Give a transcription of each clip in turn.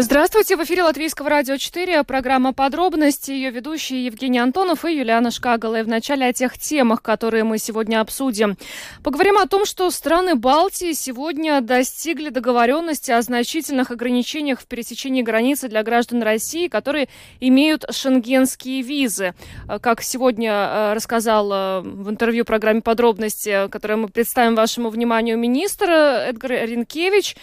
Здравствуйте, в эфире Латвийского радио 4, программа «Подробности», ее ведущие Евгений Антонов и Юлиана Шкагала. И в начале о тех темах, которые мы сегодня обсудим. Поговорим о том, что страны Балтии сегодня достигли договоренности о значительных ограничениях в пересечении границы для граждан России, которые имеют шенгенские визы. Как сегодня э, рассказал э, в интервью программе «Подробности», которое мы представим вашему вниманию министр Эдгар Ренкевич,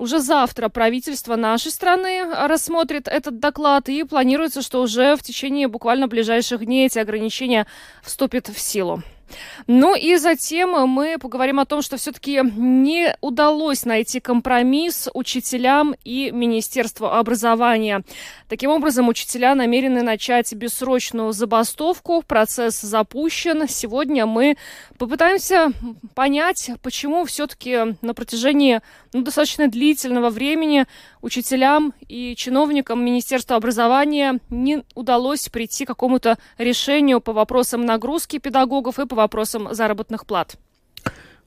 уже завтра правительство нашей страны рассмотрит этот доклад и планируется, что уже в течение буквально ближайших дней эти ограничения вступят в силу. Ну и затем мы поговорим о том, что все-таки не удалось найти компромисс учителям и Министерству образования. Таким образом, учителя намерены начать бессрочную забастовку. Процесс запущен. Сегодня мы попытаемся понять, почему все-таки на протяжении ну, достаточно длительного времени учителям и чиновникам Министерства образования не удалось прийти к какому-то решению по вопросам нагрузки педагогов и по вопросам заработных плат.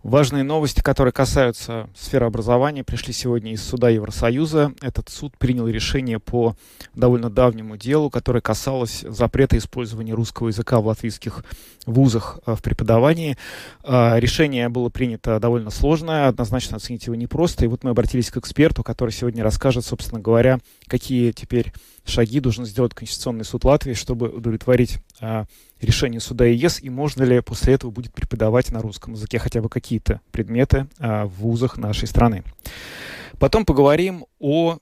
Важные новости, которые касаются сферы образования, пришли сегодня из суда Евросоюза. Этот суд принял решение по довольно давнему делу, которое касалось запрета использования русского языка в латвийских вузах э, в преподавании. Э, решение было принято довольно сложное, однозначно оценить его непросто. И вот мы обратились к эксперту, который сегодня расскажет, собственно говоря, какие теперь шаги должен сделать Конституционный суд Латвии, чтобы удовлетворить а, решение суда ЕС, и можно ли после этого будет преподавать на русском языке хотя бы какие-то предметы а, в вузах нашей страны. Потом поговорим о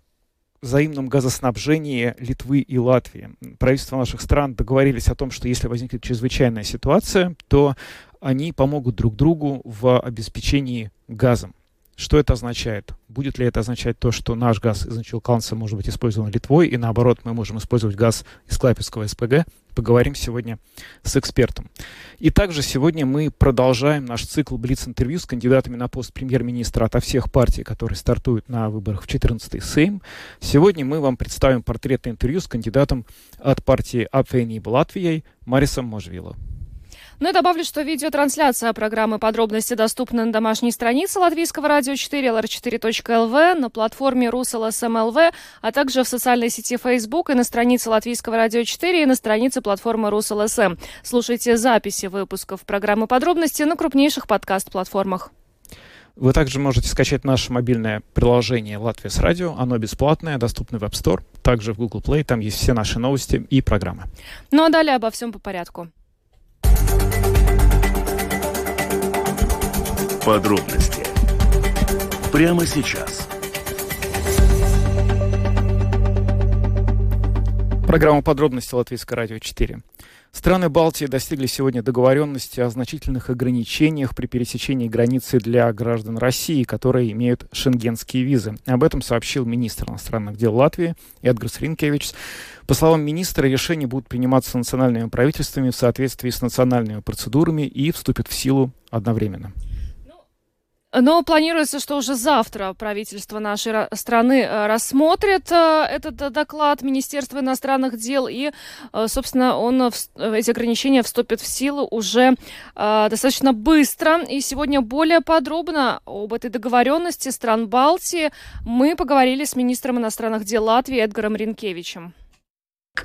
взаимном газоснабжении Литвы и Латвии. Правительства наших стран договорились о том, что если возникнет чрезвычайная ситуация, то они помогут друг другу в обеспечении газом. Что это означает? Будет ли это означать то, что наш газ из Началканца может быть использован Литвой, и наоборот, мы можем использовать газ из Клайпецкого СПГ? Поговорим сегодня с экспертом. И также сегодня мы продолжаем наш цикл Блиц-интервью с кандидатами на пост премьер-министра от всех партий, которые стартуют на выборах в 14-й Сейм. Сегодня мы вам представим портретное интервью с кандидатом от партии Апвейни Латвией Марисом Можвило. Ну и добавлю, что видеотрансляция программы «Подробности» доступна на домашней странице Латвийского радио 4, lr4.lv, на платформе RusLSM.lv, а также в социальной сети Facebook и на странице Латвийского радио 4 и на странице платформы RusLSM. Слушайте записи выпусков программы «Подробности» на крупнейших подкаст-платформах. Вы также можете скачать наше мобильное приложение «Латвия с радио». Оно бесплатное, доступно в App Store, также в Google Play. Там есть все наши новости и программы. Ну а далее обо всем по порядку. Подробности прямо сейчас. Программа «Подробности» Латвийское радио 4. Страны Балтии достигли сегодня договоренности о значительных ограничениях при пересечении границы для граждан России, которые имеют шенгенские визы. Об этом сообщил министр иностранных дел Латвии Эдгарс Ринкевич. По словам министра, решения будут приниматься национальными правительствами в соответствии с национальными процедурами и вступят в силу одновременно. Но планируется, что уже завтра правительство нашей страны э, рассмотрит э, этот доклад Министерства иностранных дел, и, э, собственно, он, эти ограничения вступят в силу уже достаточно быстро. И сегодня более подробно об этой договоренности стран Балтии мы поговорили с министром иностранных дел Латвии Эдгаром Ринкевичем.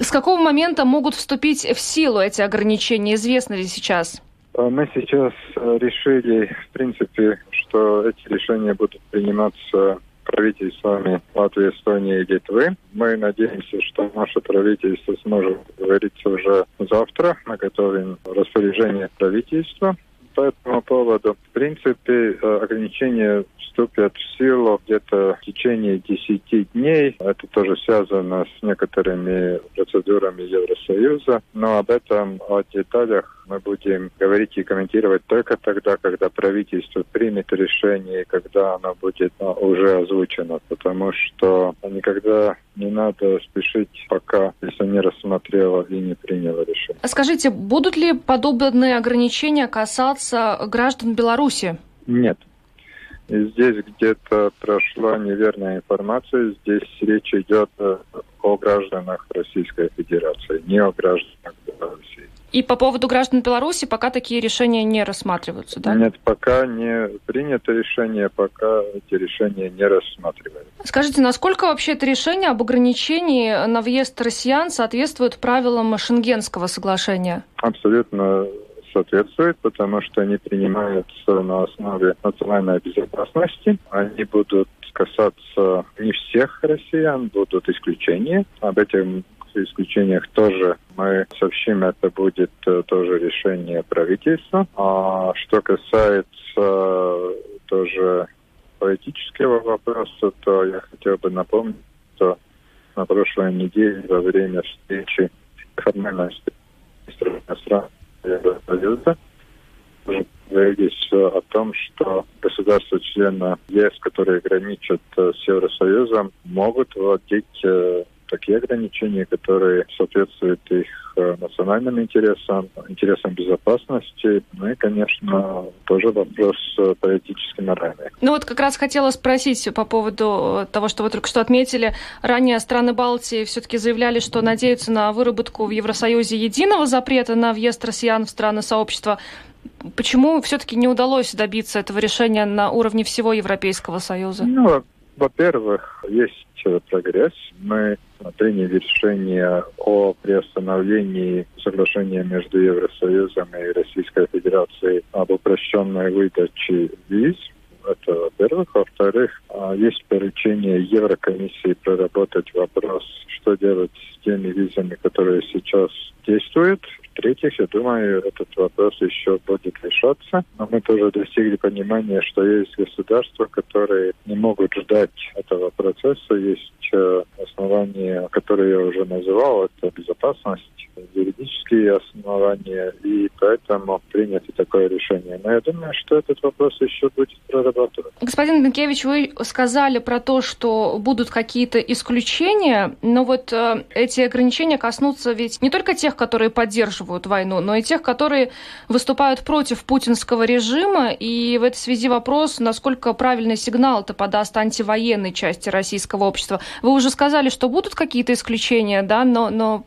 С какого момента могут вступить в силу эти ограничения? Известно ли сейчас? Мы сейчас решили, в принципе, что эти решения будут приниматься правительствами Латвии, Эстонии и Литвы. Мы надеемся, что наше правительство сможет договориться уже завтра. Мы готовим распоряжение правительства по этому поводу. В принципе, э, ограничения вступят в силу где-то в течение 10 дней. Это тоже связано с некоторыми процедурами Евросоюза. Но об этом, о деталях мы будем говорить и комментировать только тогда, когда правительство примет решение, когда оно будет а, уже озвучено, потому что никогда не надо спешить, пока если не рассмотрела и не приняла решение. А скажите, будут ли подобные ограничения касаться граждан Беларуси? Нет. И здесь где-то прошла неверная информация. Здесь речь идет о гражданах Российской Федерации, не о гражданах Беларуси. И по поводу граждан Беларуси пока такие решения не рассматриваются, да? Нет, пока не принято решение, пока эти решения не рассматриваются. Скажите, насколько вообще это решение об ограничении на въезд россиян соответствует правилам Шенгенского соглашения? Абсолютно соответствует, потому что они принимаются на основе национальной безопасности. Они будут касаться не всех россиян, будут исключения. Об этом исключениях тоже мы сообщим, это будет э, тоже решение правительства. А что касается тоже политического вопроса, то я хотел бы напомнить, что на прошлой неделе во время встречи формальной иностранных Евросоюза говорились о том, что государства-члены ЕС, которые граничат э, с Евросоюзом, могут вводить э, такие ограничения, которые соответствуют их э, национальным интересам, интересам безопасности, ну и, конечно, тоже вопрос э, политический моральный. Ну вот как раз хотела спросить по поводу э, того, что вы только что отметили. Ранее страны Балтии все-таки заявляли, что надеются на выработку в Евросоюзе единого запрета на въезд россиян в страны сообщества. Почему все-таки не удалось добиться этого решения на уровне всего Европейского Союза? Ну, во-первых, есть прогресс. Мы приняли решение о приостановлении соглашения между Евросоюзом и Российской Федерацией об упрощенной выдаче виз. Это во-первых. Во-вторых, а, есть поручение Еврокомиссии проработать вопрос, что делать с теми визами, которые сейчас действуют. В-третьих, я думаю, этот вопрос еще будет решаться. Но мы тоже достигли понимания, что есть государства, которые не могут ждать этого процесса. Есть э, основания, которые я уже называл, это безопасность, юридические основания, и поэтому принято такое решение. Но я думаю, что этот вопрос еще будет прорабатываться. Господин Бенкевич, вы сказали про то, что будут какие-то исключения, но вот э, эти ограничения коснутся ведь не только тех, которые поддерживают войну, но и тех, которые выступают против путинского режима. И в этой связи вопрос, насколько правильный сигнал это подаст антивоенной части российского общества. Вы уже сказали, что будут какие-то исключения, да, но, но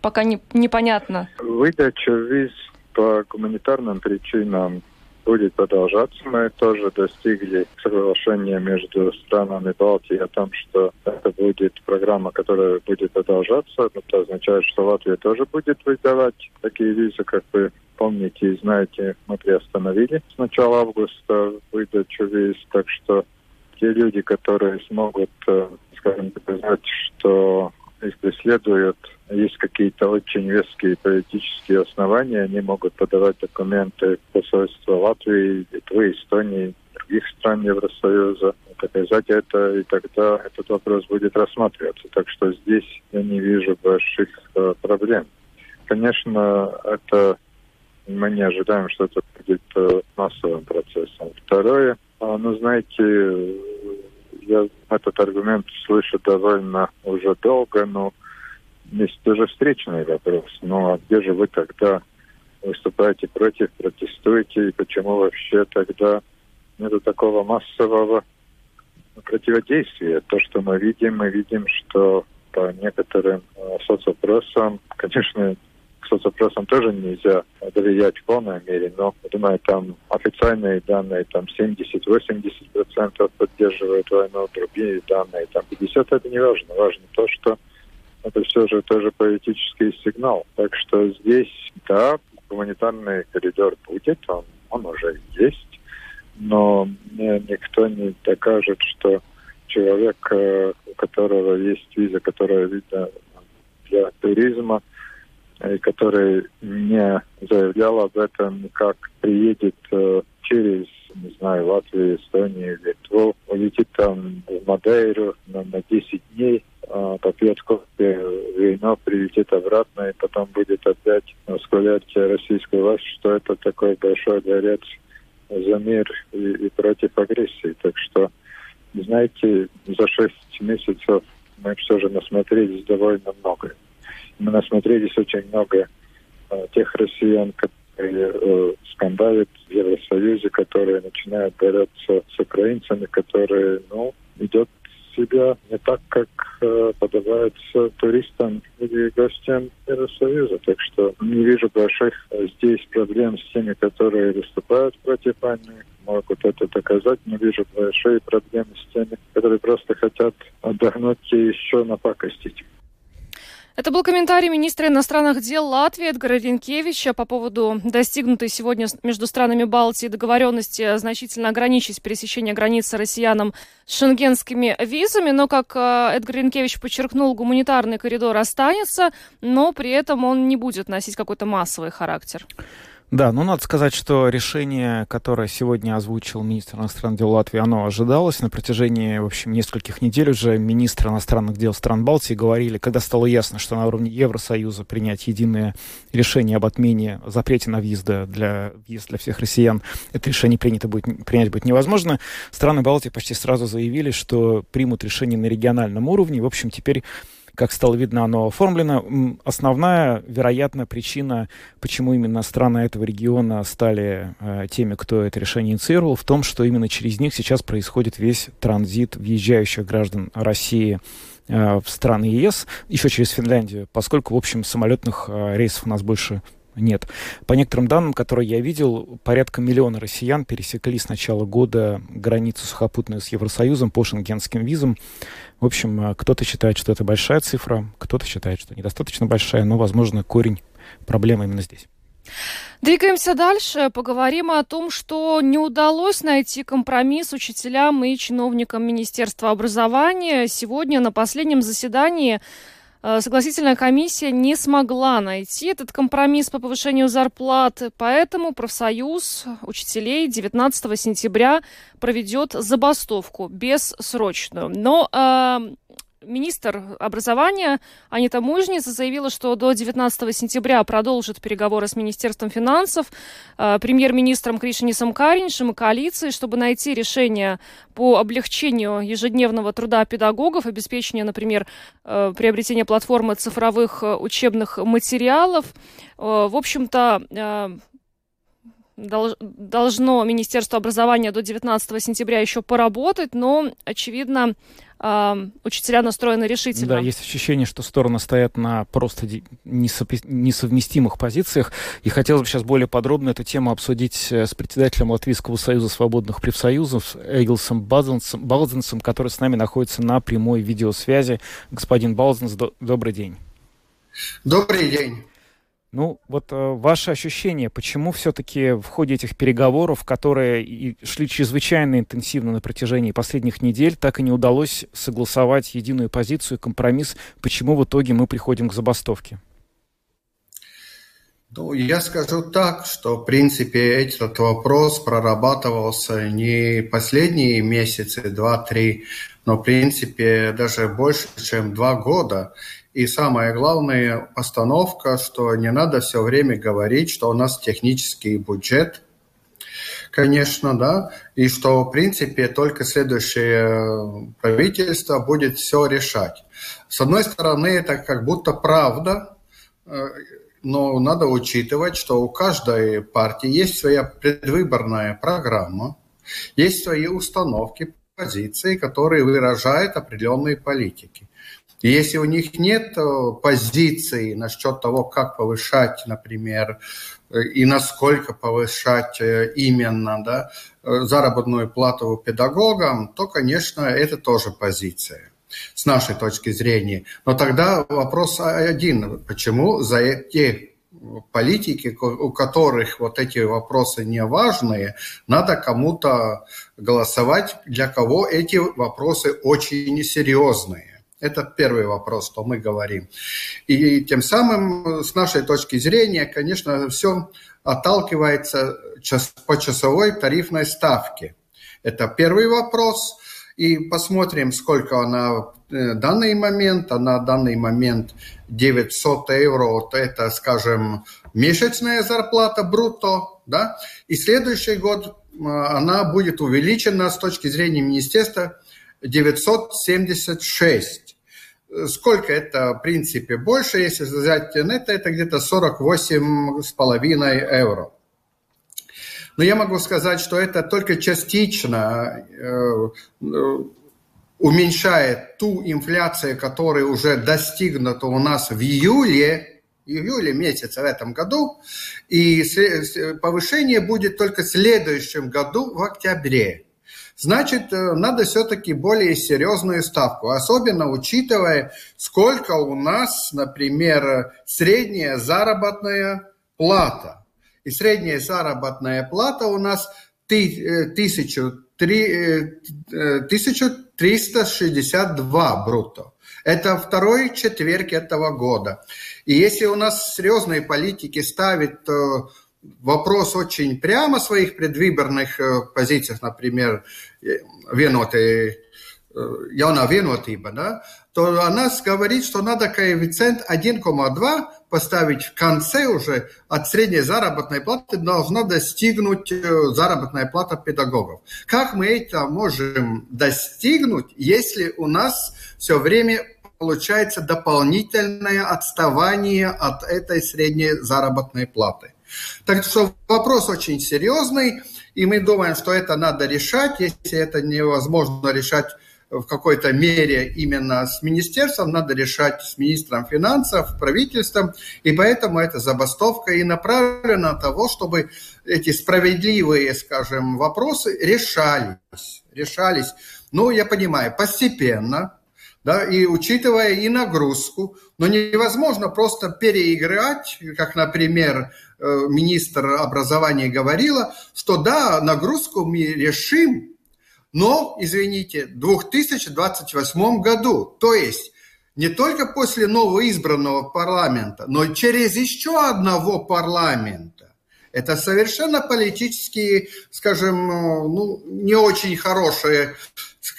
пока не, непонятно. Выдача виз по гуманитарным причинам будет продолжаться. Мы тоже достигли соглашения между странами Балтии о том, что это будет программа, которая будет продолжаться. Это означает, что Латвия тоже будет выдавать такие визы, как вы помните и знаете, мы приостановили с начала августа выдачу виз, так что те люди, которые смогут, э, скажем, доказать, что их преследуют, есть какие-то очень веские политические основания, они могут подавать документы в посольство Латвии, Литвы, Эстонии, других стран Евросоюза, доказать это, и тогда этот вопрос будет рассматриваться. Так что здесь я не вижу больших э, проблем. Конечно, это мы не ожидаем, что это будет э, массовым процессом. Второе, э, ну, знаете, я этот аргумент слышу довольно уже долго, но есть тоже встречный вопрос. Ну а где же вы тогда выступаете против, протестуете, и почему вообще тогда нет такого массового противодействия? То, что мы видим, мы видим, что по некоторым э, соцопросам, конечно, соцопросам тоже нельзя доверять в полной мере, но, думаю, там официальные данные, там 70-80% поддерживают войну, другие данные, там 50, это не важно. Важно то, что это все же тоже политический сигнал. Так что здесь, да, гуманитарный коридор будет, он, он уже есть, но мне никто не докажет, что человек, э, у которого есть виза, которая видна для туризма, и который не заявлял об этом, как приедет э, через, не знаю, Латвию, Эстонию, Литву, улетит там в Мадейру на, на 10 дней, э, попьет кофе, вино, прилетит обратно и потом будет опять восхвалять российскую власть, что это такой большой дворец за мир и, и против агрессии. Так что, знаете, за шесть месяцев мы все же насмотрелись довольно много мы насмотрелись очень много э, тех россиян, которые э, скандалят в Евросоюзе, которые начинают бороться с украинцами, которые, ну, идет себя не так, как э, подаваются туристам и гостям Евросоюза. Так что не вижу больших здесь проблем с теми, которые выступают против войны, могут это доказать. Не вижу большие проблемы с теми, которые просто хотят отдохнуть и еще напакостить. Это был комментарий министра иностранных дел Латвии Эдгара Ренкевича по поводу достигнутой сегодня между странами Балтии договоренности значительно ограничить пересечение границы россиянам с шенгенскими визами. Но, как э, Эдгар Ренкевич подчеркнул, гуманитарный коридор останется, но при этом он не будет носить какой-то массовый характер. Да, ну надо сказать, что решение, которое сегодня озвучил министр иностранных дел Латвии, оно ожидалось. На протяжении, в общем, нескольких недель уже министры иностранных дел стран Балтии говорили, когда стало ясно, что на уровне Евросоюза принять единое решение об отмене запрете на въезд для, въезд для всех россиян, это решение принято будет, принять будет невозможно. Страны Балтии почти сразу заявили, что примут решение на региональном уровне. В общем, теперь как стало видно, оно оформлено. Основная, вероятно, причина, почему именно страны этого региона стали э, теми, кто это решение инициировал, в том, что именно через них сейчас происходит весь транзит въезжающих граждан России э, в страны ЕС, еще через Финляндию, поскольку, в общем, самолетных э, рейсов у нас больше нет. По некоторым данным, которые я видел, порядка миллиона россиян пересекли с начала года границу сухопутную с Евросоюзом по шенгенским визам. В общем, э, кто-то считает, что это большая цифра, кто-то считает, что недостаточно большая, но, возможно, корень проблемы именно здесь. Двигаемся дальше. Поговорим о том, что не удалось найти компромисс учителям и чиновникам Министерства образования. Сегодня на последнем заседании согласительная комиссия не смогла найти этот компромисс по повышению зарплат, поэтому профсоюз учителей 19 сентября проведет забастовку бессрочную. Но э, Министр образования Анита Мужница заявила, что до 19 сентября продолжит переговоры с Министерством финансов, э, премьер-министром Кришинисом Кариншем и коалицией, чтобы найти решение по облегчению ежедневного труда педагогов, обеспечению, например, э, приобретения платформы цифровых э, учебных материалов. В общем-то, должно Министерство образования до 19 сентября еще поработать, но, очевидно, учителя настроены решительно. Да, есть ощущение, что стороны стоят на просто несовместимых позициях. И хотелось бы сейчас более подробно эту тему обсудить э, с председателем Латвийского союза свободных профсоюзов Эгилсом Балзенсом, который с нами находится на прямой видеосвязи. Господин Балзенс, добрый день. Добрый день. Ну, вот э, ваше ощущение, почему все-таки в ходе этих переговоров, которые и шли чрезвычайно интенсивно на протяжении последних недель, так и не удалось согласовать единую позицию, компромисс, почему в итоге мы приходим к забастовке? Ну, я скажу так, что, в принципе, этот вопрос прорабатывался не последние месяцы, два-три, но, в принципе, даже больше, чем два года. И самое главное, постановка, что не надо все время говорить, что у нас технический бюджет, конечно, да, и что, в принципе, только следующее правительство будет все решать. С одной стороны, это как будто правда, э, но надо учитывать, что у каждой партии есть своя предвыборная программа, есть свои установки, позиции, которые выражают определенные политики. И если у них нет э, позиции насчет того, как повышать, например, э, и насколько повышать э, именно да, заработную плату педагогам, то, конечно, это тоже позиция с нашей точки зрения. Но тогда вопрос один. Почему за те политики, у которых вот эти вопросы не важные, надо кому-то голосовать, для кого эти вопросы очень серьезные? Это первый вопрос, что мы говорим. И тем самым, с нашей точки зрения, конечно, все отталкивается по часовой тарифной ставке. Это первый вопрос. И посмотрим, сколько она в э, данный момент. Она в данный момент 900 евро. Это, скажем, месячная зарплата брутто. Да? И следующий год э, она будет увеличена с точки зрения министерства 976. Сколько это, в принципе, больше, если взять это, это где-то 48,5 евро. Но я могу сказать, что это только частично э, уменьшает ту инфляцию, которая уже достигнута у нас в июле, июле месяце в этом году, и повышение будет только в следующем году в октябре. Значит, э, надо все-таки более серьезную ставку, особенно учитывая, сколько у нас, например, средняя заработная плата. И средняя заработная плата у нас 1362 э, брутто. Это второй четверг этого года. И если у нас серьезные политики ставят э, вопрос очень прямо своих предвыборных э, позициях, например, vienotē, jaunā vienotība, да, то она говорит, что надо коэффициент 1,2 поставить в конце уже от средней заработной платы должна достигнуть э, заработная плата педагогов. Как мы это можем достигнуть, если у нас все время получается дополнительное отставание от этой средней заработной платы? Так что вопрос очень серьезный, и мы думаем, что это надо решать. Если это невозможно решать в какой-то мере именно с министерством, надо решать с министром финансов, правительством, и поэтому эта забастовка и направлена на того, чтобы эти справедливые, скажем, вопросы решались, решались. Ну, я понимаю, постепенно, да, и учитывая и нагрузку, но невозможно просто переиграть, как, например, э, министр образования говорила, что да, нагрузку мы решим, но, извините, в 2028 году, то есть не только после новоизбранного парламента, но и через еще одного парламента. Это совершенно политически, скажем, э, ну, не очень хорошая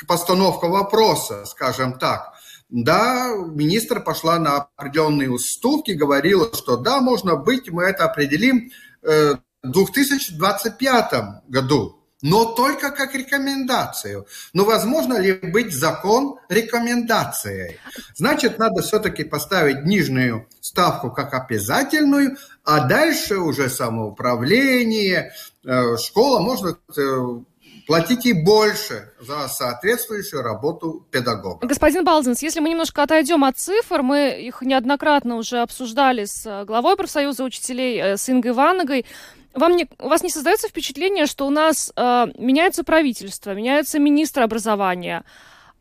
постановка вопроса, скажем так. Да, министр пошла на определенные уступки, говорила, что да, можно быть, мы это определим э, в 2025 году но только как рекомендацию. Но возможно ли быть закон рекомендацией? Значит, надо все-таки поставить нижнюю ставку как обязательную, а дальше уже самоуправление, э, школа можно э, платить и больше за соответствующую работу педагога. Господин Балдинс, если мы немножко отойдем от цифр, мы их неоднократно уже обсуждали с э, главой профсоюза учителей, с Ингой Ванагой, вам не, у вас не создается впечатление, что у нас э, меняется правительство, меняется министр образования,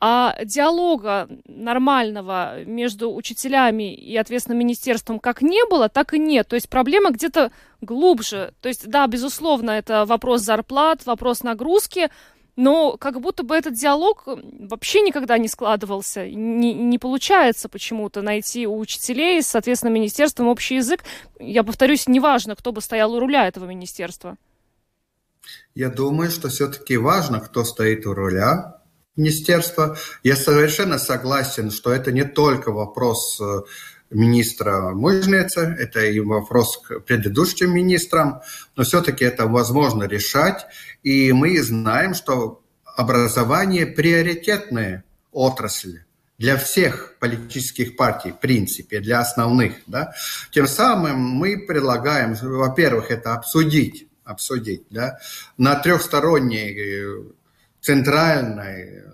а диалога нормального между учителями и, ответственно, министерством как не было, так и нет. То есть проблема где-то глубже. То есть, да, безусловно, это вопрос зарплат, вопрос нагрузки, но как будто бы этот диалог вообще никогда не складывался. Не, не получается почему-то найти у учителей, соответственно, министерством общий язык. Я повторюсь, неважно, кто бы стоял у руля этого министерства. Я думаю, что все-таки важно, кто стоит у руля министерства. Я совершенно согласен, что это не только вопрос э, министра Мыжнеца, это и вопрос к предыдущим министрам, но все-таки это возможно решать. И мы знаем, что образование приоритетная отрасль для всех политических партий, в принципе, для основных. Да? Тем самым мы предлагаем, во-первых, это обсудить, обсудить да, на трехсторонней э, центральной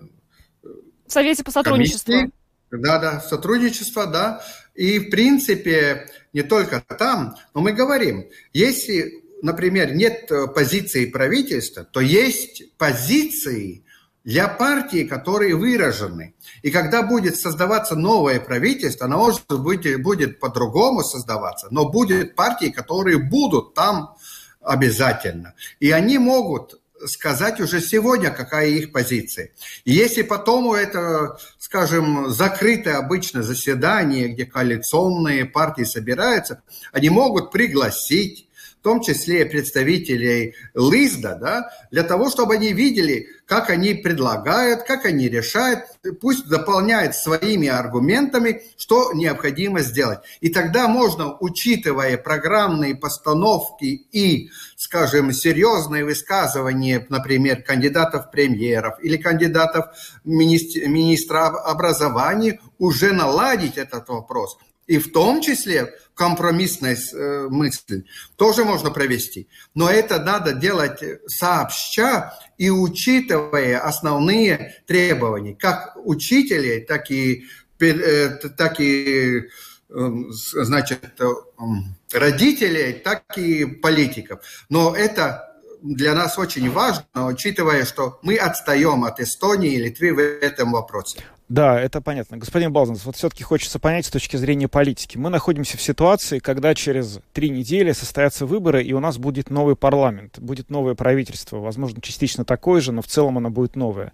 э, Совете по сотрудничеству. Комиссии, да, да, сотрудничество, да. И, в принципе, не только там, но мы говорим, если, например, нет э, позиции правительства, то есть позиции для партии, которые выражены. И когда будет создаваться новое правительство, оно может быть будет по-другому создаваться, но будет партии, которые будут там обязательно. И они могут сказать уже сегодня, какая их позиция. И если потом это, скажем, закрытое обычно заседание, где коалиционные партии собираются, они могут пригласить том числе представителей ЛИЗДа, да, для того, чтобы они видели, как они предлагают, как они решают, пусть дополняют своими аргументами, что необходимо сделать. И тогда можно, учитывая программные постановки и, скажем, серьезные высказывания, например, кандидатов премьеров или кандидатов министра образования, уже наладить этот вопрос И в том числе компромиссная э, мысль тоже можно провести. Но это надо делать сообща и учитывая основные требования, как учителей, так и, э, так и эм, значит, эм, родителей, так и политиков. Но это для нас очень важно, учитывая, что мы отстаем от Эстонии и Литвы в этом вопросе. Да, это понятно. Господин Балзанс, вот все-таки хочется понять с точки зрения политики. Мы находимся в ситуации, когда через три недели состоятся выборы, и у нас будет новый парламент, будет новое правительство, возможно, частично такое же, но в целом оно будет новое.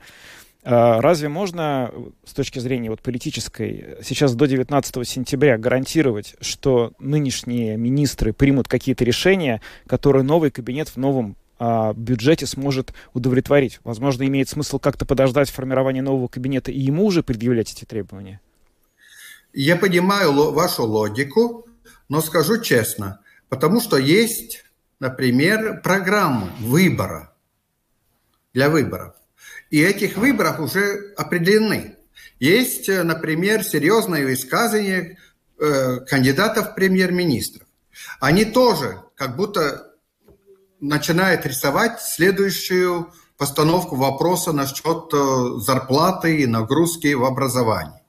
А разве можно с точки зрения вот политической сейчас до 19 сентября гарантировать, что нынешние министры примут какие-то решения, которые новый кабинет в новом а, бюджете сможет удовлетворить. Возможно, имеет смысл как-то подождать формирования нового кабинета и ему уже предъявлять эти требования? Я понимаю вашу логику, но скажу честно, потому что есть, например, программы выбора для выборов. И этих выборов уже определены. Есть, например, серьезные высказывания э, кандидатов в премьер-министров. Они тоже как будто начинает рисовать следующую постановку вопроса насчет э, зарплаты и нагрузки в образовании.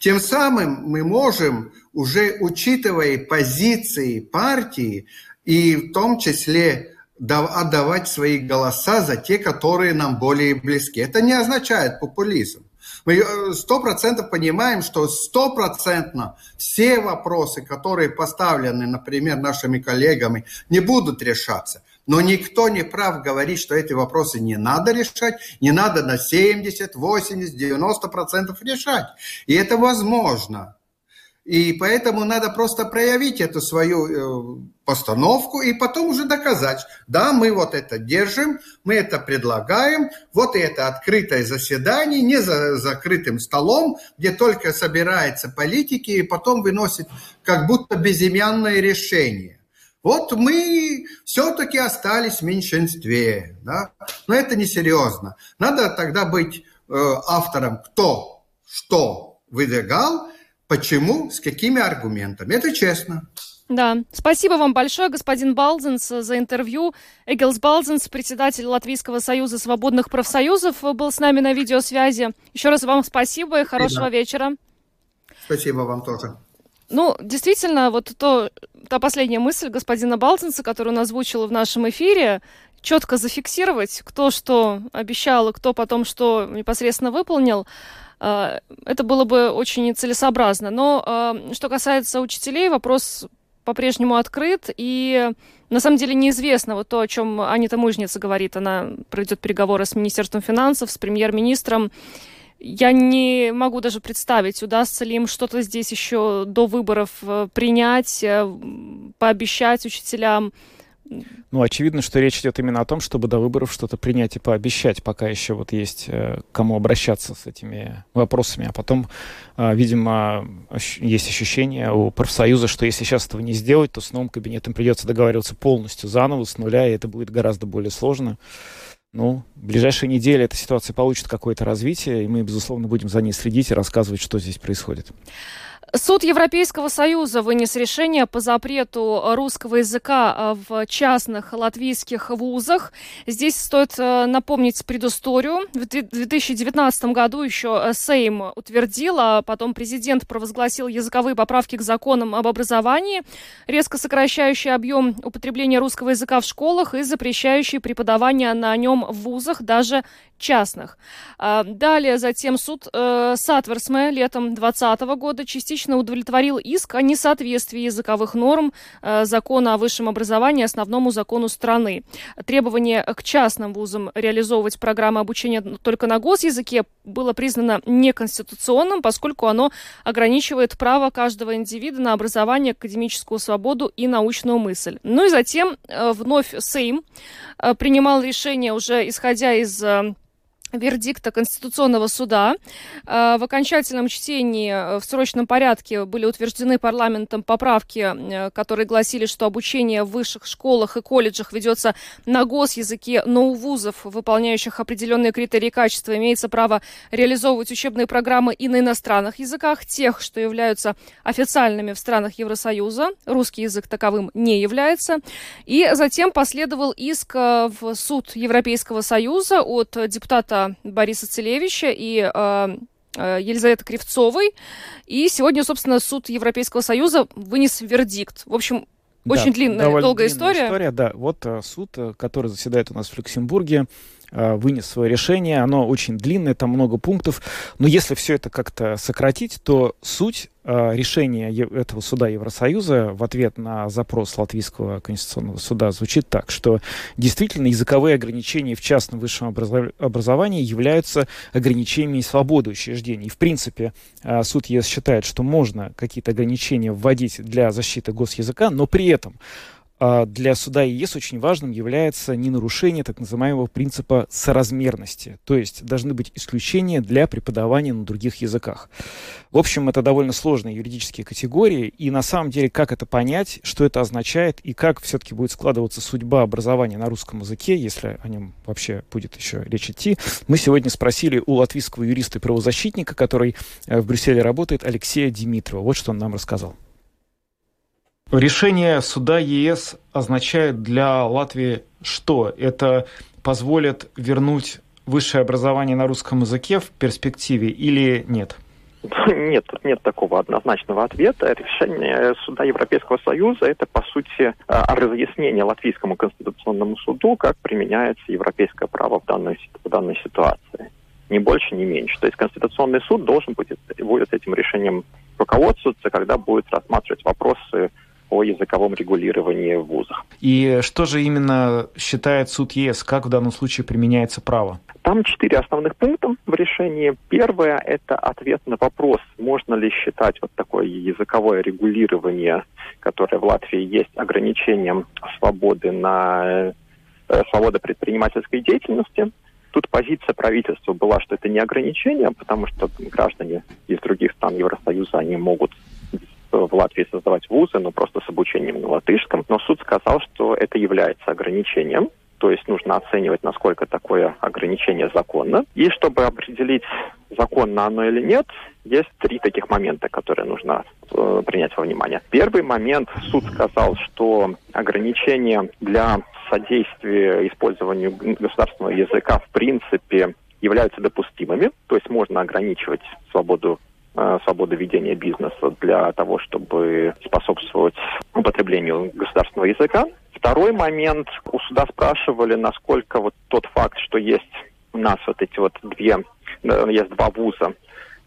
Тем самым мы можем, уже учитывая позиции партии, и в том числе отдавать свои голоса за те, которые нам более близки. Это не означает популизм. Мы э, сто процентов понимаем, что стопроцентно все вопросы, которые поставлены, например, нашими коллегами, не будут решаться. Но никто не прав говорить, что эти вопросы не надо решать, не надо на 70, 80, 90 процентов решать. И это возможно. И поэтому надо просто проявить эту свою э, постановку и потом уже доказать, да, мы вот это держим, мы это предлагаем, вот это открытое заседание, не за закрытым столом, где только собираются политики и потом выносят как будто безымянное решение. Вот мы все-таки остались в меньшинстве. Да? Но это несерьезно. Надо тогда быть э, автором, кто что выдвигал, почему, с какими аргументами. Это честно. Да, спасибо вам большое, господин Балзенс, за интервью. Эгилс Балзенс, председатель Латвийского союза свободных профсоюзов, был с нами на видеосвязи. Еще раз вам спасибо и хорошего да. вечера. Спасибо вам тоже. Ну, действительно, вот то, та последняя мысль господина Балтенса, которую он озвучил в нашем эфире, четко зафиксировать, кто что обещал и кто потом что непосредственно выполнил, э, это было бы очень целесообразно. Но э, что касается учителей, вопрос по-прежнему открыт, и на самом деле неизвестно вот то, о чем Анита Мужница говорит. Она проведет переговоры с Министерством финансов, с премьер-министром, я не могу даже представить, удастся ли им что-то здесь еще до выборов э, принять, э, пообещать учителям. Ну, очевидно, что речь идет именно о том, чтобы до выборов что-то принять и пообещать, пока еще вот есть э, кому обращаться с этими вопросами. А потом, видимо, есть ощущение у профсоюза, что если сейчас этого не сделать, то с новым кабинетом придется договариваться полностью заново, с нуля, и это будет гораздо более сложно ну, в ближайшие недели эта ситуация получит какое-то развитие, и мы, безусловно, будем за ней следить и рассказывать, что здесь происходит. Суд Европейского Союза вынес решение по запрету русского языка а, в частных латвийских вузах. Здесь стоит э, напомнить предысторию. В 2019 году еще э, Сейм утвердил, а потом президент провозгласил языковые поправки к законам об образовании, резко сокращающие объем употребления русского языка в школах и запрещающие преподавание на нем в вузах, даже частных. А, далее затем суд э, Сатверсме летом 2020 года частично удовлетворил иск о несоответствии языковых норм э, закона о высшем образовании основному закону страны. Требование к частным вузам реализовывать программы обучения только на госязыке было признано неконституционным, поскольку оно ограничивает право каждого индивида на образование, академическую свободу и научную мысль. Ну и затем э, вновь Сейм э, принимал решение уже исходя из вердикта Конституционного суда. Э, в окончательном чтении э, в срочном порядке были утверждены парламентом поправки, э, которые гласили, что обучение в высших школах и колледжах ведется на госязыке, но у вузов, выполняющих определенные критерии качества, имеется право реализовывать учебные программы и на иностранных языках, тех, что являются официальными в странах Евросоюза. Русский язык таковым не является. И затем последовал иск в суд Европейского Союза от депутата Бориса Целевича и э, э, Елизаветы Кривцовой. И сегодня, собственно, суд Европейского Союза вынес вердикт. В общем, очень да, длинная, долгая история. история. Да, вот э, суд, который заседает у нас в Люксембурге, Э, вынес свое решение. Оно очень длинное, там много пунктов. Но если все это как-то сократить, то суть э, решения этого суда Евросоюза в ответ на запрос Латвийского конституционного суда звучит так, что действительно языковые ограничения в частном высшем образовании являются ограничениями свободы учреждений. В принципе, э, суд ЕС считает, что можно какие-то ограничения вводить для защиты госязыка, но при этом а, для суда ЕС очень важным является не нарушение так называемого принципа соразмерности. То есть должны быть исключения для преподавания на других языках. В общем, это довольно сложные юридические категории. И на самом деле, как это понять, что это означает и как все-таки будет складываться судьба образования на русском языке, если о нем вообще будет еще речь идти, мы сегодня спросили у латвийского юриста и правозащитника, который э, в Брюсселе работает, Алексея Димитрова. Вот что он нам рассказал. Решение суда ЕС означает для Латвии что? Это позволит вернуть высшее образование на русском языке в перспективе или нет? Нет, нет такого однозначного ответа. Решение Суда Европейского Союза – это, по сути, а, разъяснение Латвийскому конституционному суду, как применяется европейское право в данной, в данной ситуации. Ни больше, ни меньше. То есть Конституционный суд должен будет, будет этим решением руководствоваться, когда будет рассматривать вопросы о языковом регулировании в вузах. И что же именно считает суд ЕС? Как в данном случае применяется право? Там четыре основных пункта в решении. Первое – это ответ на вопрос, можно ли считать вот такое языковое регулирование, которое в Латвии есть, ограничением свободы на э, свободы предпринимательской деятельности. Тут позиция правительства была, что это не ограничение, потому что граждане из других стран Евросоюза, они могут в Латвии создавать вузы, но просто с обучением на латышском. Но суд сказал, что это является ограничением, то есть нужно оценивать, насколько такое ограничение законно. И чтобы определить, законно оно или нет, есть три таких момента, которые нужно э, принять во внимание. Первый момент, суд сказал, что ограничение для содействия использованию государственного языка в принципе являются допустимыми, то есть можно ограничивать свободу Э, свободы ведения бизнеса для того, чтобы способствовать употреблению государственного языка. Второй момент. У суда спрашивали, насколько вот тот факт, что есть у нас вот эти вот две, э, есть два вуза,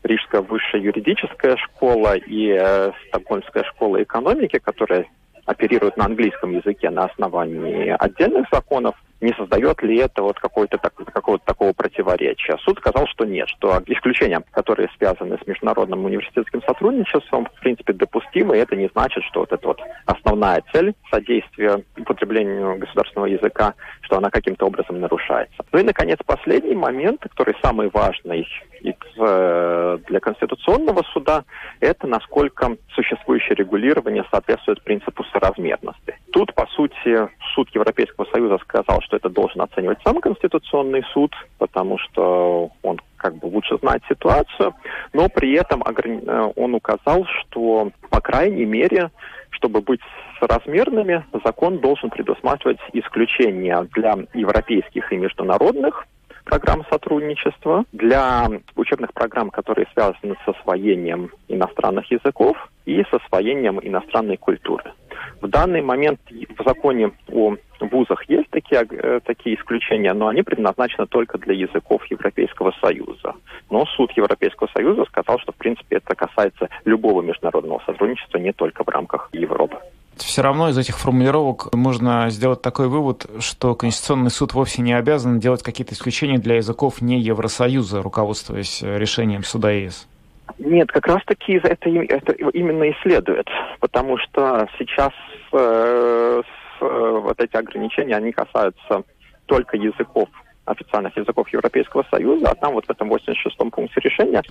Рижская высшая юридическая школа и э, Стокгольмская школа экономики, которые оперируют на английском языке на основании отдельных законов, не создает ли это вот какой-то так, какого-то такого противоречия. Суд сказал, что нет, что исключения, которые связаны с международным университетским сотрудничеством, в принципе, допустимы, и это не значит, что вот эта вот основная цель содействия употреблению государственного языка, что она каким-то образом нарушается. Ну и, наконец, последний момент, который самый важный э, для Конституционного суда, это насколько существующее регулирование соответствует принципу соразмерности. Тут, по сути, суд Европейского Союза сказал, что это должен оценивать сам Конституционный суд, потому что он как бы лучше знает ситуацию, но при этом э, он указал, что, по крайней мере, чтобы быть соразмерными, закон должен предусматривать исключения для европейских и международных программ сотрудничества, для учебных программ, которые связаны с освоением иностранных языков и с освоением иностранной культуры. В данный момент в законе о вузах есть такие, э, такие исключения, но они предназначены только для языков Европейского Союза. Но суд Европейского Союза сказал, что в принципе это касается любого международного сотрудничества, не только в рамках Европы. Все равно из этих формулировок можно сделать такой вывод, что Конституционный суд вовсе не обязан делать какие-то исключения для языков не Евросоюза, руководствуясь решением суда ЕС. Нет, как раз-таки это, это именно и следует, потому что сейчас э, с, э, вот эти ограничения, они касаются только языков официальных языков Европейского Союза, а там вот в этом 86-м пункте решения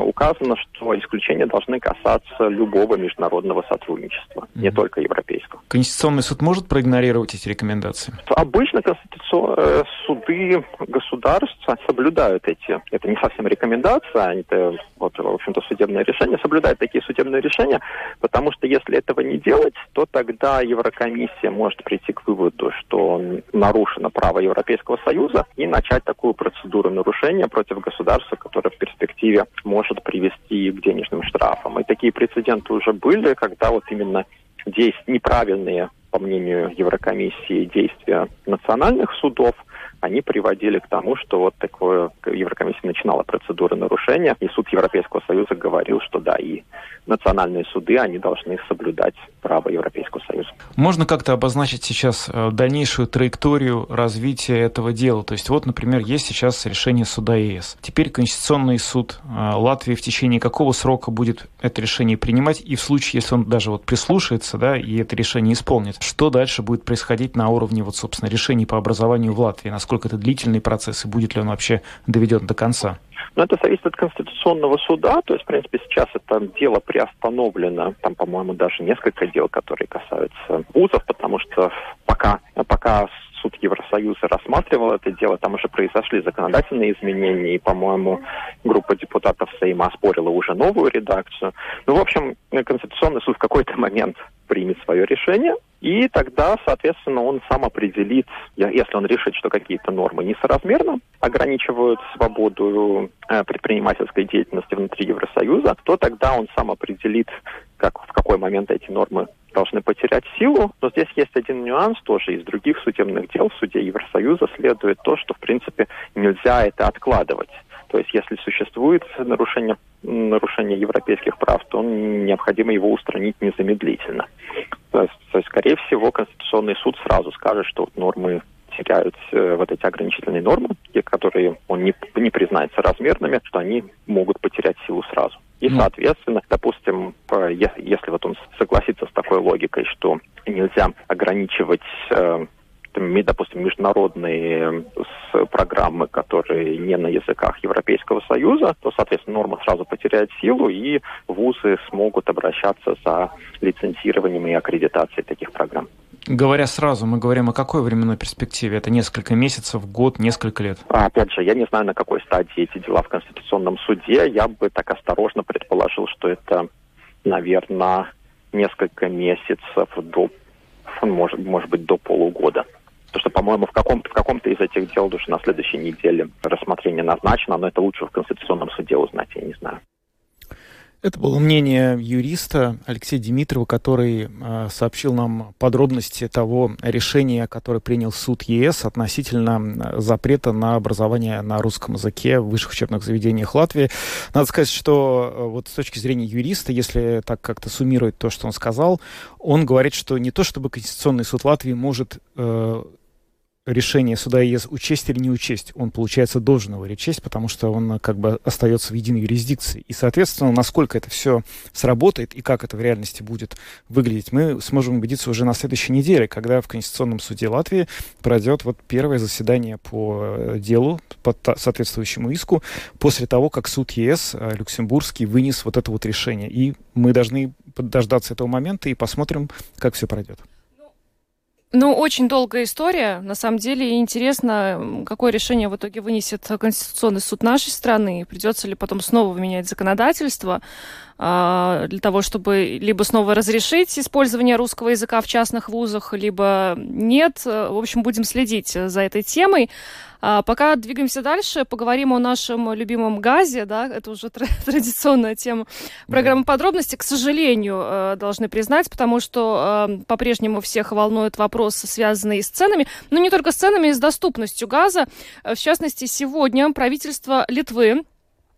указано, что исключения должны касаться любого международного сотрудничества, mm-hmm. не только европейского. Конституционный суд может проигнорировать эти рекомендации? Обычно конституционные э, суды государства соблюдают эти, это не совсем рекомендация, это вот, в общем-то, судебное решение, соблюдают такие судебные решения, потому что если этого не делать, то тогда Еврокомиссия может прийти к выводу, что нарушено право Европейского Союза и начать такую процедуру нарушения против государства, которое в перспективе может привести к денежным штрафам. И такие прецеденты уже были, когда вот именно действия неправильные, по мнению Еврокомиссии, действия национальных судов – они приводили к тому, что вот такое Еврокомиссия начинала процедуры нарушения, и суд Европейского Союза говорил, что да, и национальные суды, они должны соблюдать право Европейского Союза. Можно как-то обозначить сейчас э, дальнейшую траекторию развития этого дела? То есть вот, например, есть сейчас решение суда ЕС. Теперь Конституционный суд э, Латвии в течение какого срока будет это решение принимать? И в случае, если он даже вот прислушается, да, и это решение исполнит, что дальше будет происходить на уровне вот, собственно, решений по образованию в Латвии? Насколько это длительный процесс и будет ли он вообще доведен до конца? Но это зависит от Конституционного суда. То есть, в принципе, сейчас это дело приостановлено. Там, по-моему, даже несколько дел, которые касаются вузов, потому что пока, пока суд Евросоюза рассматривал это дело, там уже произошли законодательные изменения, и, по-моему, группа депутатов Сейма оспорила уже новую редакцию. Ну, в общем, Конституционный суд в какой-то момент примет свое решение, и тогда, соответственно, он сам определит, если он решит, что какие-то нормы несоразмерно ограничивают свободу э, предпринимательской деятельности внутри Евросоюза, то тогда он сам определит, как, в какой момент эти нормы должны потерять силу. Но здесь есть один нюанс тоже из других судебных дел в суде Евросоюза следует то, что, в принципе, нельзя это откладывать. То есть, если существует нарушение, нарушение европейских прав, то необходимо его устранить незамедлительно. То есть, скорее всего, Конституционный суд сразу скажет, что вот нормы теряют э, вот эти ограничительные нормы, которые он не, не признается размерными, что они могут потерять силу сразу. И, ну. соответственно, допустим, если вот он согласится с такой логикой, что нельзя ограничивать э, допустим, международные программы, которые не на языках Европейского Союза, то, соответственно, норма сразу потеряет силу, и вузы смогут обращаться за лицензированием и аккредитацией таких программ. Говоря сразу, мы говорим о какой временной перспективе? Это несколько месяцев, год, несколько лет? А, опять же, я не знаю, на какой стадии эти дела в Конституционном суде. Я бы так осторожно предположил, что это, наверное, несколько месяцев до, может, может быть, до полугода. Потому что, по-моему, в каком-то, в каком-то из этих дел уже на следующей неделе рассмотрение назначено, но это лучше в Конституционном суде узнать, я не знаю. Это было мнение юриста Алексея Димитрова, который э, сообщил нам подробности того решения, которое принял суд ЕС относительно запрета на образование на русском языке в высших учебных заведениях Латвии. Надо сказать, что э, вот с точки зрения юриста, если так как-то суммировать то, что он сказал, он говорит, что не то чтобы Конституционный суд Латвии может э, решение суда ЕС учесть или не учесть, он, получается, должен его учесть, потому что он как бы остается в единой юрисдикции. И, соответственно, насколько это все сработает и как это в реальности будет выглядеть, мы сможем убедиться уже на следующей неделе, когда в Конституционном суде Латвии пройдет вот первое заседание по э, делу, по соответствующему иску, после того, как суд ЕС э, люксембургский вынес вот это вот решение. И мы должны дождаться этого момента и посмотрим, как все пройдет. Ну, очень долгая история. На самом деле интересно, какое решение в итоге вынесет Конституционный суд нашей страны. Придется ли потом снова менять законодательство для того, чтобы либо снова разрешить использование русского языка в частных вузах, либо нет. В общем, будем следить за этой темой. А пока двигаемся дальше, поговорим о нашем любимом газе, да, это уже традиционная тема программы да. подробности, к сожалению, э, должны признать, потому что э, по-прежнему всех волнует вопрос, связанный с ценами, но не только с ценами, и с доступностью газа. Э, в частности, сегодня правительство Литвы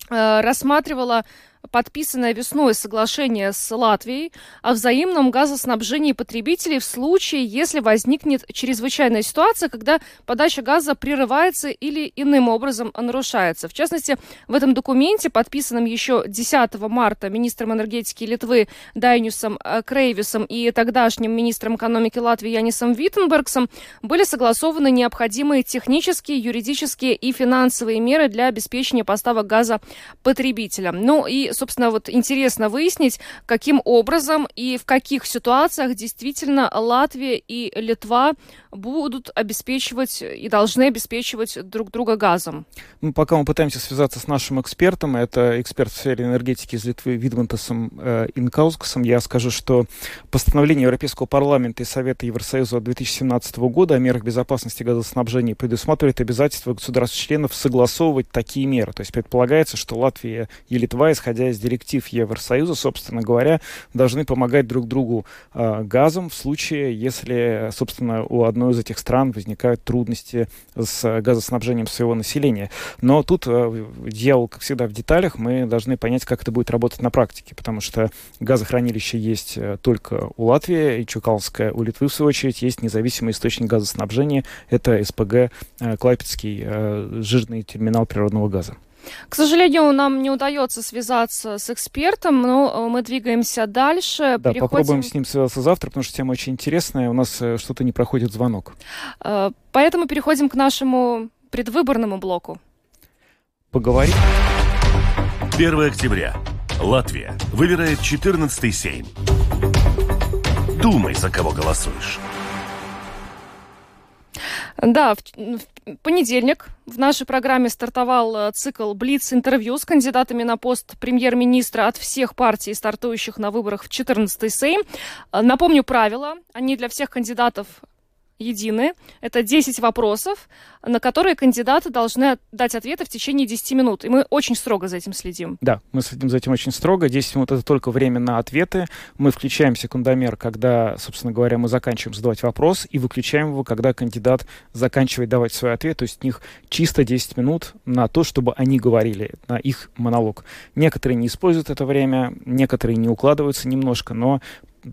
рассматривало подписанное весной соглашение с Латвией о взаимном газоснабжении потребителей в случае, если возникнет чрезвычайная ситуация, когда подача газа прерывается или иным образом нарушается. В частности, в этом документе, подписанном еще 10 марта министром энергетики Литвы Дайнюсом э, Крейвисом и тогдашним министром экономики Латвии Янисом Виттенбергсом, были согласованы необходимые технические, юридические и финансовые меры для обеспечения поставок газа потребителям. Ну и, собственно, вот интересно выяснить, каким образом и в каких ситуациях действительно Латвия и Литва будут обеспечивать и должны обеспечивать друг друга газом. Ну, пока мы пытаемся связаться с нашим экспертом, это эксперт в сфере энергетики из Литвы Видмантасом э, Инкаускасом, я скажу, что постановление Европейского парламента и Совета Евросоюза 2017 года о мерах безопасности газоснабжения предусматривает обязательство государств-членов согласовывать такие меры. То есть предполагается, что Латвия и Литва, исходя из директив Евросоюза, собственно говоря, должны помогать друг другу э, газом в случае, если, собственно, у одной из этих стран возникают трудности с газоснабжением своего населения. Но тут э, дьявол, как всегда, в деталях. Мы должны понять, как это будет работать на практике, потому что газохранилище есть э, только у Латвии, и Чукалская у Литвы, в свою очередь, есть независимый источник газоснабжения. Это СПГ э, Клайпецкий жирный терминал природного газа. К сожалению, нам не удается связаться с экспертом, но э, мы двигаемся дальше. Да, Переходим... попробуем с ним связаться завтра, потому что тема очень интересная. У нас э, что-то не проходит звонок. Э, поэтому переходим к нашему предвыборному блоку. Поговорим. 1 октября. Латвия выбирает 14-й Сейм. Думай, за кого голосуешь. Да, в, в понедельник в нашей программе стартовал э, цикл Блиц-интервью с кандидатами на пост премьер-министра от всех партий, стартующих на выборах в 14-й Сейм. Э, напомню правила. Они для всех кандидатов едины. Это 10 вопросов, на которые кандидаты должны дать ответы в течение 10 минут. И мы очень строго за этим следим. Да, мы следим за этим очень строго. 10 минут — это только время на ответы. Мы включаем секундомер, когда, собственно говоря, мы заканчиваем задавать вопрос, и выключаем его, когда кандидат заканчивает давать свой ответ. То есть у них чисто 10 минут на то, чтобы они говорили, на их монолог. Некоторые не используют это время, некоторые не укладываются немножко, но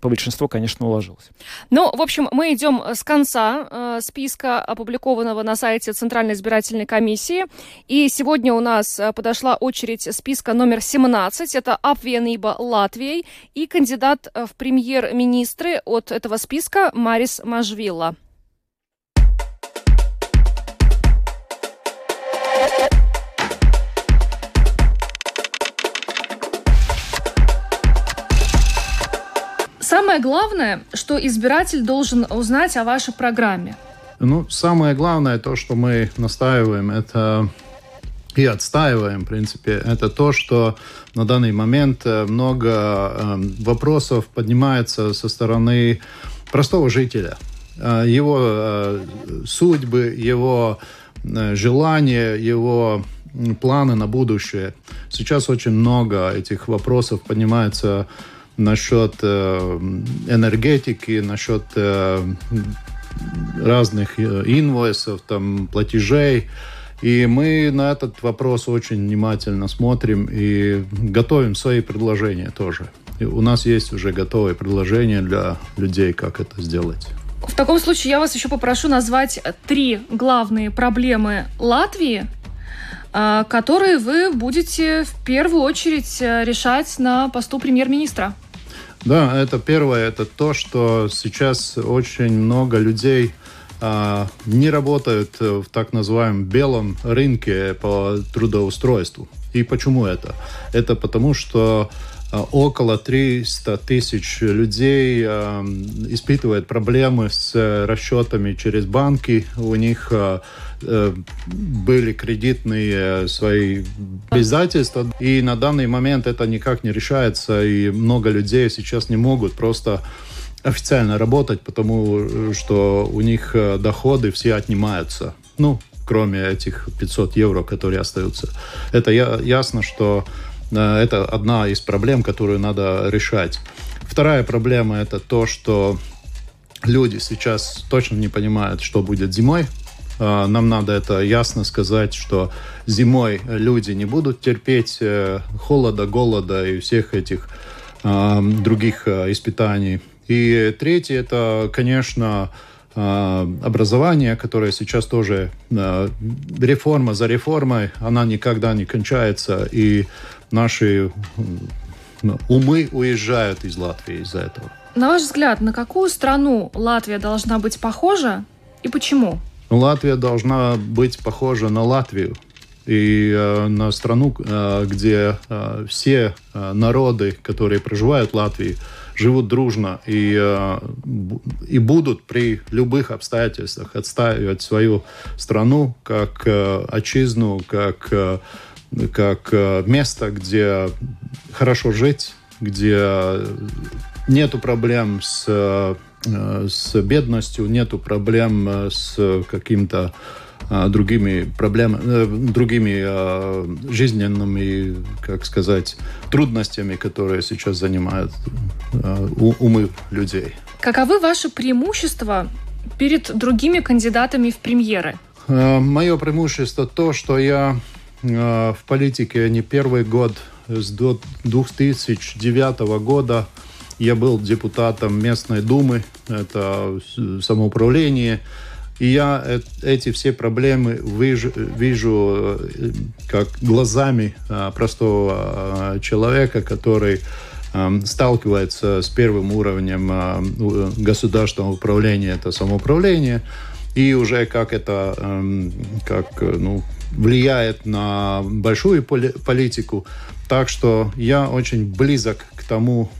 по большинству, конечно, уложилось. Ну, в общем, мы идем с конца э, списка, опубликованного на сайте Центральной избирательной комиссии. И сегодня у нас э, подошла очередь списка номер 17. Это Апвенība Латвией и кандидат э, в премьер-министры от этого списка Марис Мажвилла. Самое главное, что избиратель должен узнать о вашей программе. Ну, самое главное, то, что мы настаиваем, это и отстаиваем, в принципе, это то, что на данный момент э, много э, вопросов поднимается со стороны простого жителя. Э, его судьбы, его желания, его планы на будущее. Сейчас очень много этих вопросов поднимается насчет э, энергетики, насчет э, разных э, инвойсов, там, платежей. И мы на этот вопрос очень внимательно смотрим и готовим свои предложения тоже. И у нас есть уже готовые предложения для людей, как это сделать. В таком случае я вас еще попрошу назвать три главные проблемы Латвии, э, которые вы будете в первую очередь э, решать на посту премьер-министра. Да, это первое, это то, что сейчас очень много людей а, не работают в так называемом белом рынке по трудоустройству. И почему это? Это потому, что а, около 300 тысяч людей э, испытывают проблемы с расчетами через банки. У них э, были кредитные свои обязательства. И на данный момент это никак не решается. И много людей сейчас не могут просто официально работать, потому что у них доходы все отнимаются. Ну, кроме этих 500 евро, которые остаются. Это я, ясно, что Э, это одна из проблем, которую надо решать. Вторая проблема – это то, что люди сейчас точно не понимают, что будет зимой. Нам надо это ясно сказать, что зимой люди не будут терпеть холода, голода и всех этих других испытаний. И третье, это, конечно, образование, которое сейчас тоже реформа за реформой, она никогда не кончается, и наши умы уезжают из Латвии из-за этого. На ваш взгляд, на какую страну Латвия должна быть похожа и почему? Латвия должна быть похожа на Латвию и э, на страну, э, где э, все э, народы, которые проживают в Латвии, живут дружно и, э, и будут при любых обстоятельствах отстаивать свою страну как э, отчизну, как, э, как э, место, где хорошо жить, где нету проблем с, э, с бедностью, нету проблем э, с каким-то э, другими проблемами, другими жизненными, как сказать, трудностями, которые сейчас занимают умы людей. Каковы ваши преимущества перед другими кандидатами в премьеры? Мое преимущество то, что я в политике не первый год с 2009 года я был депутатом местной думы, это самоуправление. И я эти все проблемы вижу, вижу э, как глазами э, простого э, человека, который сталкивается с первым уровнем государственного управления, это самоуправление, и уже как это как, ну, влияет на большую политику. Так что я очень близок к тому,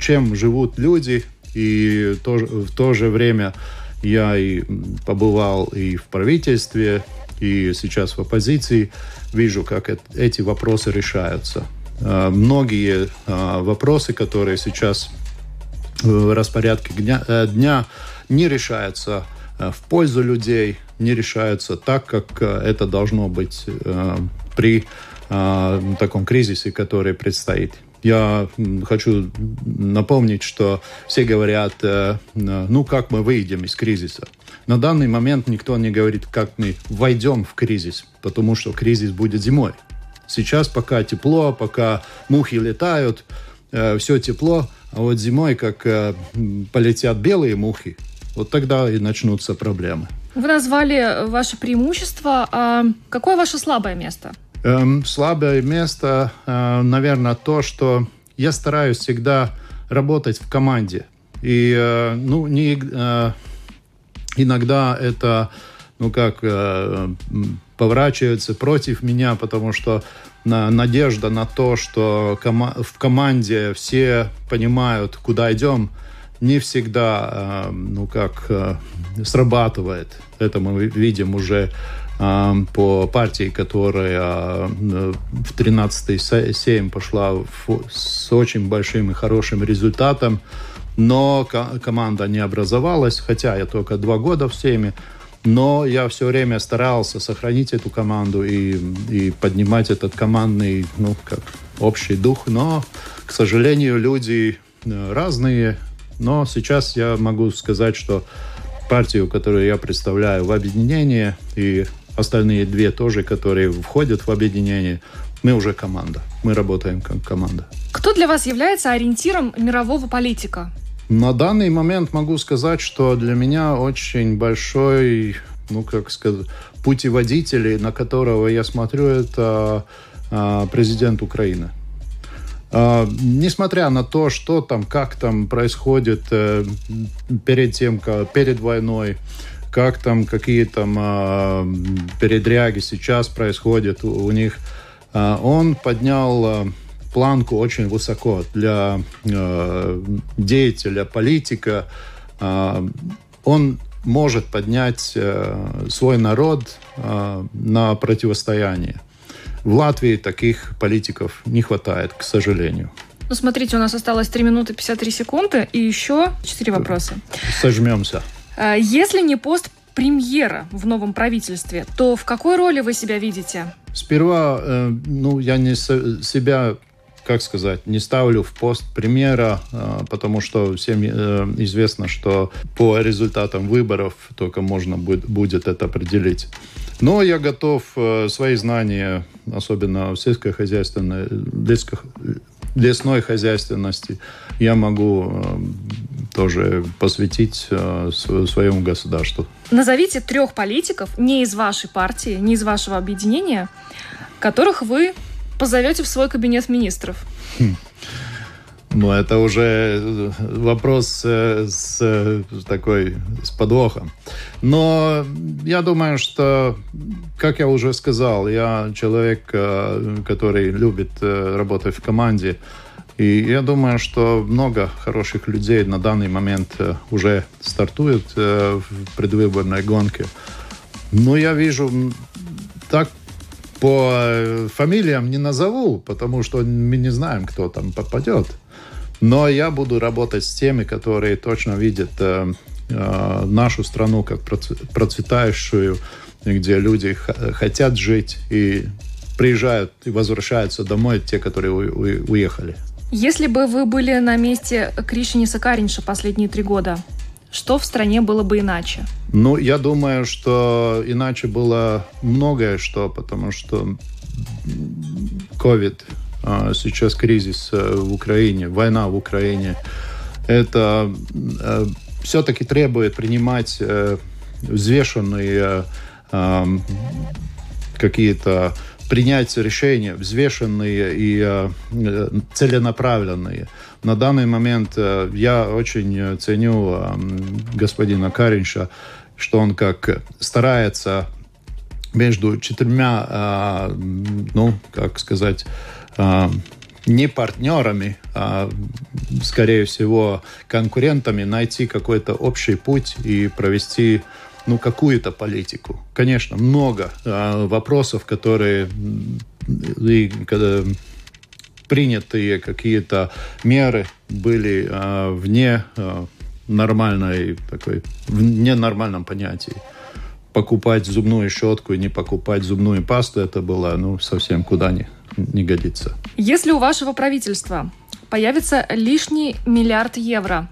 чем живут люди, и в то же время я и побывал и в правительстве, и сейчас в оппозиции, вижу, как эти вопросы решаются. А, многие а, вопросы, которые сейчас в распорядке дня, э, дня не решаются в пользу людей, не решаются так, как это должно быть при э, таком кризисе, который предстоит. Я хочу напомнить, что все говорят, э, ну как мы выйдем из кризиса. На данный момент никто не говорит, как мы войдем в кризис, потому что кризис будет зимой. Сейчас пока тепло, пока мухи летают, э, все тепло, а вот зимой, как э, полетят белые мухи, вот тогда и начнутся проблемы. Вы назвали ваше преимущество. А какое ваше слабое место? Эм, слабое место, э, наверное, то, что я стараюсь всегда работать в команде. И, э, ну, не, э, иногда это, ну, как, поворачивается против меня, потому что на, надежда на то, что в команде все понимают, куда идем, не всегда, ну, как, срабатывает. Это мы видим уже по партии, которая в 13-й сейм пошла с очень большим и хорошим результатом, но команда не образовалась, хотя я только два года в сейме, но я все время старался сохранить эту команду и, и поднимать этот командный, ну, как общий дух, но, к сожалению, люди э, разные, но сейчас я могу сказать, что партию, которую я представляю в объединении, и остальные две тоже, которые входят в объединение, мы уже команда. Мы работаем как команда. Кто для вас является ориентиром мирового политика? На данный момент могу сказать, что для меня очень большой, ну как сказать, путеводитель, на которого я смотрю, это а, президент Украины. А, несмотря на то, что там, как там происходит э, перед тем, как, перед войной, как там, какие там э, передряги сейчас происходят у, у них. Э, он поднял э, планку очень высоко для э, деятеля, политика. Э, он может поднять э, свой народ э, на противостояние. В Латвии таких политиков не хватает, к сожалению. Ну, смотрите, у нас осталось 3 минуты 53 секунды и еще 4 вопроса. Сожмемся. А, если не пост премьера в новом правительстве, то в какой роли вы себя видите? Сперва, э, ну, я не себя как сказать, не ставлю в пост примера, потому что всем известно, что по результатам выборов только можно будет это определить. Но я готов свои знания, особенно в сельскохозяйственной, лесной хозяйственности, я могу тоже посвятить э, своему государству. Назовите трех политиков не из вашей партии, не из вашего объединения, которых вы позовете в свой кабинет министров. Хм. Ну, это уже э, вопрос э, с такой с подвохом. Но я думаю, что, как я уже сказал, я человек, который любит работать в команде. И я думаю, что много хороших людей на данный момент э, уже стартуют э, в предвыборной гонке. Но я вижу, так по э, фамилиям не назову, потому что мы не знаем, кто там попадет. Но я буду работать с теми, которые точно видят нашу страну как процветающую, где люди хотят жить и приезжают и возвращаются домой те, которые уехали. Если бы вы были на месте Кришиниса Каринша последние три года, что в стране было бы иначе? Ну, я думаю, что иначе было многое что, потому что COVID, а, сейчас кризис э, в Украине, война в Украине, это э, все-таки требует принимать э, взвешенные какие-то принять решения взвешенные и э, целенаправленные. На данный момент э, я очень ценю э, господина Каринша, что он как старается между четырьмя, э, ну, как сказать, э, не партнерами, а, скорее всего, конкурентами найти какой-то общий путь и провести ну, какую-то политику. Конечно, много э, вопросов, которые и, когда принятые какие-то меры были э, вне э, нормальной такой, в ненормальном понятии. Покупать зубную щетку и не покупать зубную пасту, это было ну, совсем куда не, не годится. Если у вашего правительства появится лишний миллиард евро,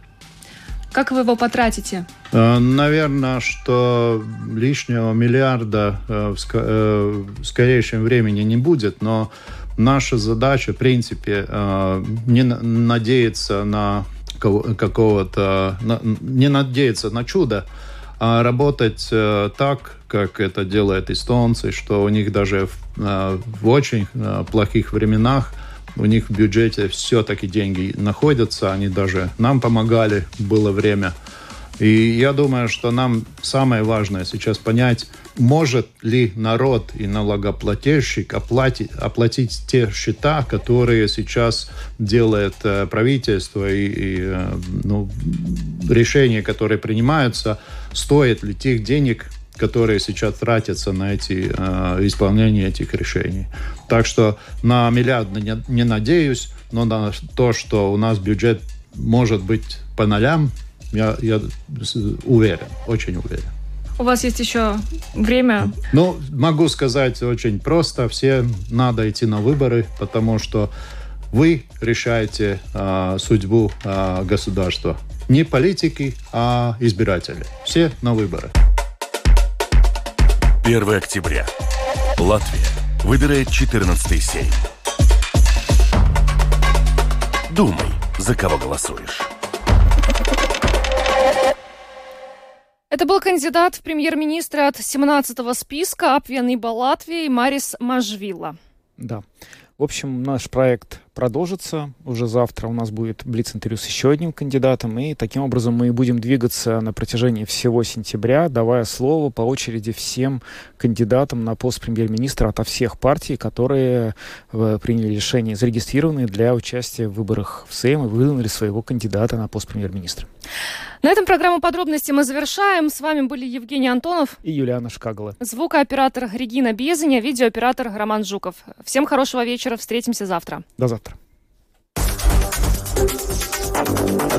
как вы его потратите? Э, наверное, что лишнего миллиарда э, э, в скорейшем времени не будет, но наша задача, в принципе, не надеяться на какого-то, не надеяться на чудо, а работать так, как это делают эстонцы, что у них даже в, в очень плохих временах у них в бюджете все-таки деньги находятся, они даже нам помогали, было время. И я думаю, что нам самое важное сейчас понять, может ли народ и налогоплательщик оплатить, оплатить те счета, которые сейчас делает э, правительство и, и э, ну, решения, которые принимаются, стоит ли тех денег, которые сейчас тратятся на эти, э, исполнение этих решений. Так что на миллиард не, не надеюсь, но на то, что у нас бюджет может быть по нолям, я, я уверен, очень уверен. У вас есть еще время? Ну, могу сказать очень просто. Все надо идти на выборы, потому что вы решаете э, судьбу э, государства. Не политики, а избиратели. Все на выборы. 1 октября. Латвия выбирает 14-й сейм. Думай, за кого голосуешь. Это был кандидат в премьер-министры от 17-го списка Апвеныба Латвии Марис Мажвила. Да. В общем, наш проект продолжится. Уже завтра у нас будет блиц-интервью с еще одним кандидатом. И таким образом мы будем двигаться на протяжении всего сентября, давая слово по очереди всем кандидатам на пост премьер-министра ото всех партий, которые э, приняли решение, зарегистрированные для участия в выборах в Сейм и выдвинули своего кандидата на пост премьер-министра. На этом программу подробности мы завершаем. С вами были Евгений Антонов и Юлиана Шкагала. Звукооператор Регина Безеня, видеооператор Роман Жуков. Всем хорошего вечера. Встретимся завтра. До завтра.